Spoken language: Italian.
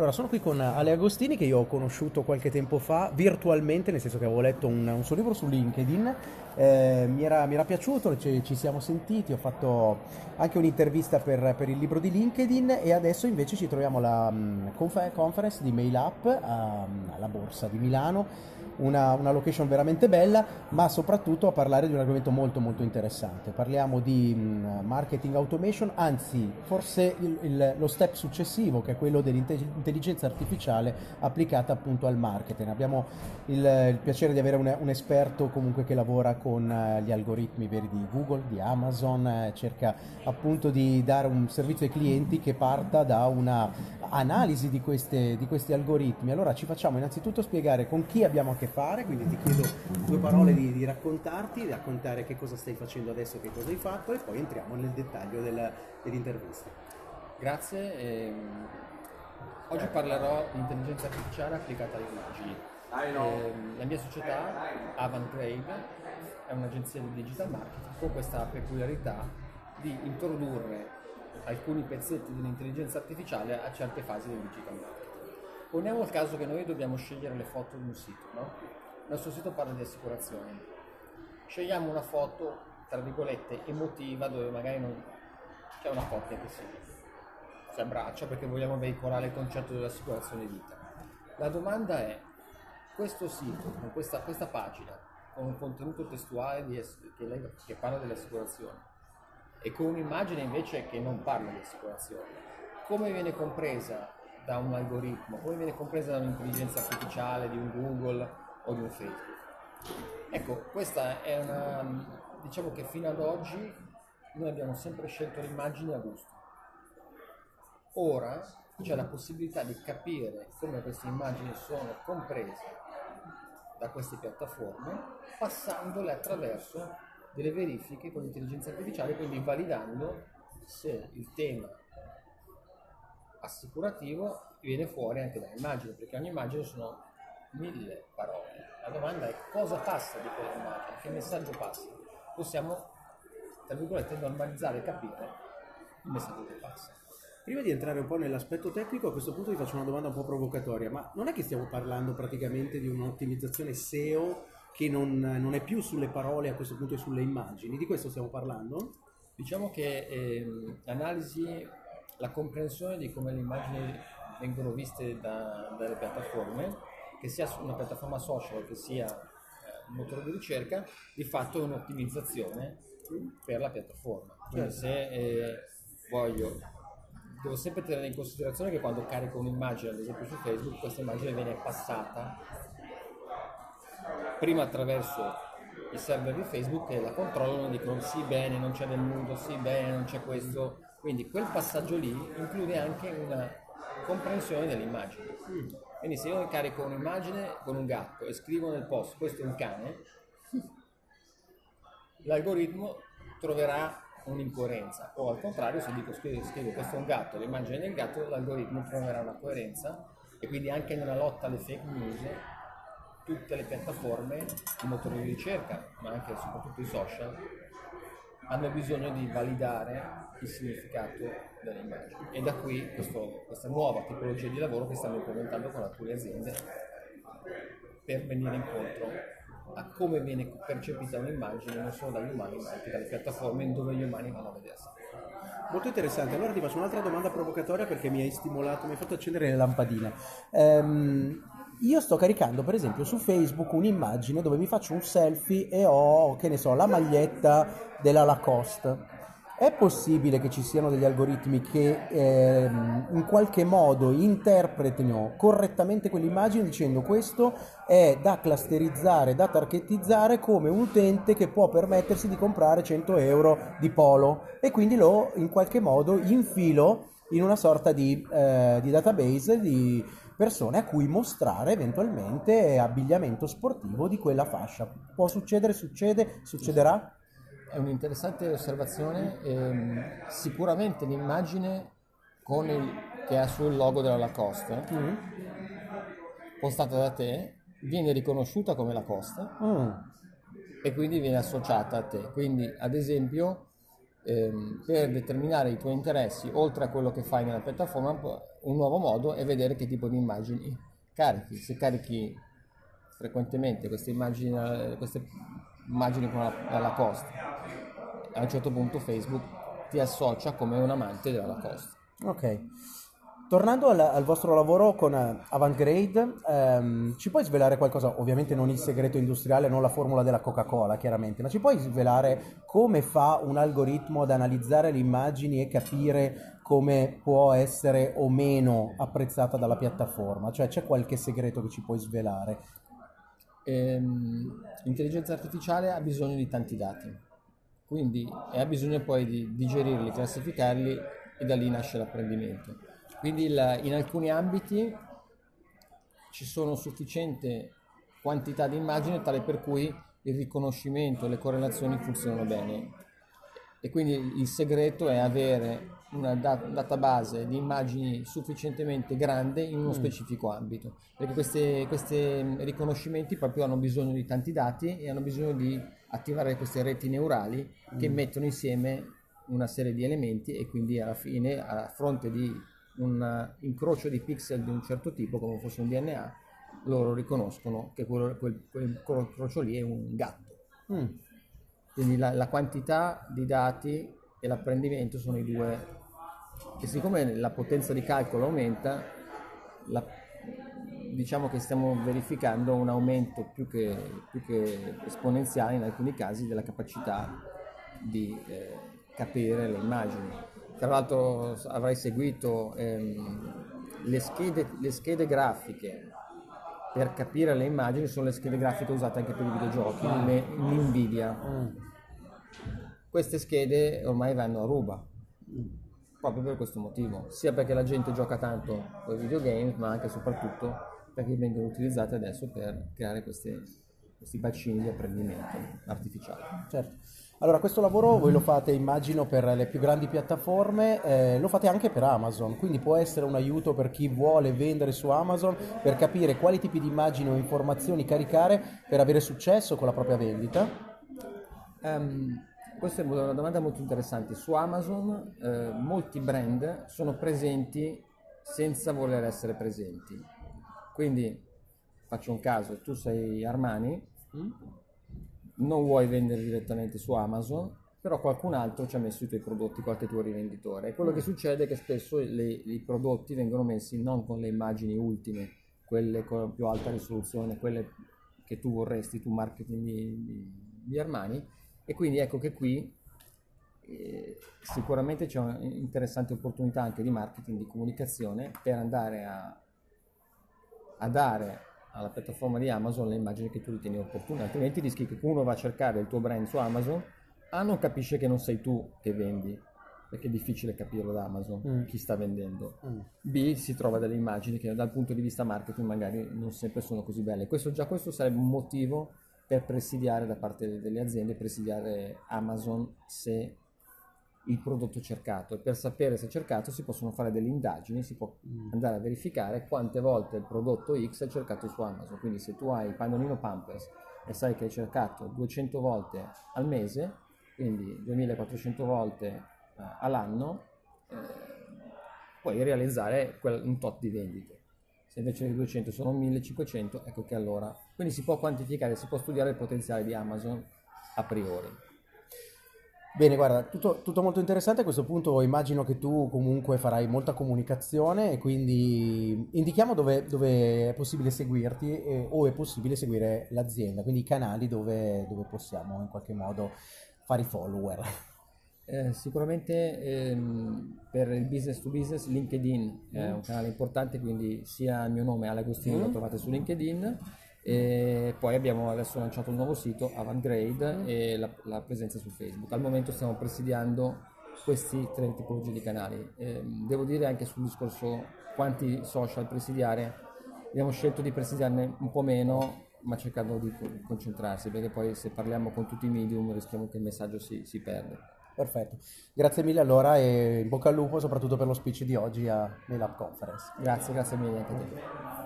Allora, sono qui con Ale Agostini che io ho conosciuto qualche tempo fa virtualmente, nel senso che avevo letto un, un suo libro su LinkedIn, eh, mi, era, mi, era, piaciuto, ci, ci, siamo sentiti, ho fatto anche un'intervista per, per, il libro di LinkedIn e adesso invece ci troviamo alla um, conference di MailUp alla Borsa di Milano una, una, location veramente bella, ma soprattutto a parlare di un argomento molto molto interessante. Parliamo di mh, marketing automation, anzi forse il, il, lo step successivo che è quello dell'intelligenza artificiale applicata appunto al marketing. Abbiamo il, il piacere di avere un, un, esperto comunque che lavora con uh, gli algoritmi veri di Google, di Amazon, eh, cerca appunto di dare un servizio ai clienti che parta da una analisi di, queste, di questi algoritmi. Allora ci facciamo innanzitutto spiegare con chi abbiamo a che quindi ti chiedo due parole di, di raccontarti, di raccontare che cosa stai facendo adesso, che cosa hai fatto e poi entriamo nel dettaglio del, dell'intervista. Grazie, ehm, oggi parlerò di intelligenza artificiale applicata alle immagini. Eh, la mia società, Avantrade, è un'agenzia di digital marketing con questa peculiarità di introdurre alcuni pezzetti dell'intelligenza artificiale a certe fasi del digital marketing. Poniamo il caso che noi dobbiamo scegliere le foto di un sito, no? Il nostro sito parla di assicurazioni. Scegliamo una foto, tra virgolette, emotiva, dove magari non c'è una coppia che si, si abbraccia perché vogliamo veicolare il concetto dell'assicurazione vita. La domanda è, questo sito, con questa, questa pagina, con un contenuto testuale di, che, che parla delle assicurazioni, e con un'immagine invece che non parla di assicurazione, come viene compresa da un algoritmo, come viene compresa da un'intelligenza artificiale, di un Google o di un Facebook. Ecco, questa è una, diciamo che fino ad oggi noi abbiamo sempre scelto le immagini a gusto. Ora c'è la possibilità di capire come queste immagini sono comprese da queste piattaforme passandole attraverso delle verifiche con l'intelligenza artificiale, quindi validando se il tema assicurativo viene fuori anche dall'immagine, perché ogni immagine sono mille parole. La domanda è cosa passa di quell'immagine, che messaggio passa. Possiamo, tra virgolette, normalizzare e capire il messaggio che passa. Prima di entrare un po' nell'aspetto tecnico, a questo punto vi faccio una domanda un po' provocatoria, ma non è che stiamo parlando praticamente di un'ottimizzazione SEO che non, non è più sulle parole, a questo punto è sulle immagini? Di questo stiamo parlando? Diciamo che eh, l'analisi la comprensione di come le immagini vengono viste da, dalle piattaforme, che sia una piattaforma social che sia eh, un motore di ricerca, di fatto è un'ottimizzazione per la piattaforma. Quindi certo. se eh, voglio, devo sempre tenere in considerazione che quando carico un'immagine, ad esempio su Facebook, questa immagine viene passata prima attraverso i server di Facebook che la controllano e dicono sì bene, non c'è nel mondo, sì bene, non c'è questo, quindi quel passaggio lì include anche una comprensione dell'immagine. Quindi se io carico un'immagine con un gatto e scrivo nel post questo è un cane, l'algoritmo troverà un'incoerenza o al contrario se dico scrivo, questo è un gatto l'immagine del gatto l'algoritmo troverà una coerenza e quindi anche nella lotta alle fake news tutte le piattaforme, i motori di ricerca ma anche e soprattutto i social hanno bisogno di validare il significato delle immagini e da qui questo, questa nuova tipologia di lavoro che stiamo implementando con alcune aziende per venire incontro a come viene percepita un'immagine non solo dagli umani ma anche dalle piattaforme dove gli umani vanno a vedersi. Molto interessante, allora ti faccio un'altra domanda provocatoria perché mi hai stimolato, mi hai fatto accendere le lampadine. Um, io sto caricando per esempio su Facebook un'immagine dove mi faccio un selfie e ho, che ne so, la maglietta della Lacoste. È possibile che ci siano degli algoritmi che ehm, in qualche modo interpretino correttamente quell'immagine dicendo questo è da clusterizzare, da targetizzare come un utente che può permettersi di comprare 100 euro di polo e quindi lo in qualche modo infilo in una sorta di, eh, di database di persone a cui mostrare eventualmente abbigliamento sportivo di quella fascia. Può succedere, succede, succederà? È un'interessante osservazione, ehm, sicuramente l'immagine il, che ha sul logo della Lacoste, mm. postata da te, viene riconosciuta come Lacoste mm. e quindi viene associata a te. Quindi ad esempio ehm, per determinare i tuoi interessi, oltre a quello che fai nella piattaforma, un nuovo modo è vedere che tipo di immagini carichi. Se carichi frequentemente queste immagini, queste immagini con la, la Lacoste, a un certo punto Facebook ti associa come un amante della Lacoste. Ok. Tornando al, al, vostro lavoro con uh, Avantgrade, ehm, ci puoi svelare qualcosa? Ovviamente non il segreto industriale, non la formula della Coca-Cola, chiaramente, ma ci puoi svelare come fa un algoritmo ad analizzare le immagini e capire come può essere o meno apprezzata dalla piattaforma? Cioè c'è qualche segreto che ci puoi svelare? Ehm, l'intelligenza artificiale ha bisogno di tanti dati, quindi ha bisogno poi di digerirli, classificarli e da lì nasce l'apprendimento quindi il, in alcuni ambiti ci sono sufficiente quantità di immagini tale per cui il riconoscimento e le correlazioni funzionano bene. E quindi il segreto è avere una dat- database di immagini sufficientemente grande in uno mm. specifico ambito, perché questi riconoscimenti proprio hanno bisogno di tanti dati e hanno bisogno di attivare queste reti neurali che mm. mettono insieme una serie di elementi e quindi alla fine, a fronte di un incrocio di pixel di un certo tipo, come fosse un DNA, loro riconoscono che quello, quel, quel incrocio lì è un gatto. Mm. Quindi la, la, quantità di dati e l'apprendimento sono i due, e siccome la potenza di calcolo aumenta, la, diciamo che stiamo verificando un aumento più che, più che esponenziale in alcuni casi della capacità di eh, capire le immagini tra l'altro avrai seguito ehm, le, schede, le, schede, grafiche per capire le immagini sono le schede grafiche usate anche per i videogiochi, mm. le Nvidia. Mm. Queste schede ormai vanno a ruba, proprio per questo motivo, sia perché la gente gioca tanto con i videogame, ma anche e soprattutto perché vengono utilizzate adesso per creare queste, questi bacini di apprendimento artificiale. Certo. Allora, questo lavoro voi lo fate, immagino, per le più grandi piattaforme, eh, lo fate anche per Amazon, quindi può essere un aiuto per chi vuole vendere su Amazon per capire quali tipi di immagini o informazioni caricare per avere successo con la propria vendita? Um, questa è una domanda molto interessante. Su Amazon eh, molti brand sono presenti senza voler essere presenti. Quindi, faccio un caso, tu sei Armani, mm? Non vuoi vendere direttamente su Amazon, però qualcun altro ci ha messo i tuoi prodotti, qualche tuo rivenditore. E quello che succede è che spesso le, i prodotti vengono messi non con le immagini ultime, quelle con più alta risoluzione, quelle che tu vorresti, tu marketing di, di, di Armani, e quindi ecco che qui eh, sicuramente c'è un'interessante opportunità anche di marketing, di comunicazione per andare a, a dare alla piattaforma di Amazon le immagini che tu ritieni opportune, altrimenti rischi che uno va a cercare il tuo brand su Amazon, A non capisce che non sei tu che vendi, perché è difficile capirlo da Amazon mm. chi sta vendendo. Mm. B si trova delle immagini che dal punto di vista marketing magari non sempre sono così belle. Questo, già questo sarebbe un motivo per presidiare da parte delle aziende, presidiare Amazon se il prodotto cercato e per sapere se è cercato si possono fare delle indagini, si può mm. andare a verificare quante volte il prodotto X è cercato su Amazon. Quindi se tu hai il pannolino Pampers e sai che hai cercato 200 volte al mese, quindi 2400 volte eh, all'anno, eh, puoi realizzare quel, un tot di vendite. Se invece le 200 sono 1500, ecco che allora... Quindi si può quantificare, si può studiare il potenziale di Amazon a priori. Bene, guarda, tutto, tutto, molto interessante. A questo punto immagino che tu comunque farai molta comunicazione e quindi indichiamo dove, dove è possibile seguirti e, o è possibile seguire l'azienda, quindi i canali dove, dove possiamo in qualche modo fare i follower. Eh, sicuramente ehm, per il business to business LinkedIn è un canale importante, quindi sia il mio nome Alagostino mm. lo trovate su LinkedIn e poi abbiamo adesso lanciato un nuovo sito, Avantgrade, e la, la presenza su Facebook. Al momento stiamo presidiando questi tre tipologie di canali. Eh, devo dire anche sul discorso quanti social presidiare, abbiamo scelto di presidiarne un po' meno, ma cercando di concentrarsi, perché poi se parliamo con tutti i medium rischiamo che il messaggio si, si perde. Perfetto, grazie mille allora e in bocca al lupo soprattutto per lo speech di oggi a Mail Conference. Grazie, grazie mille anche a te.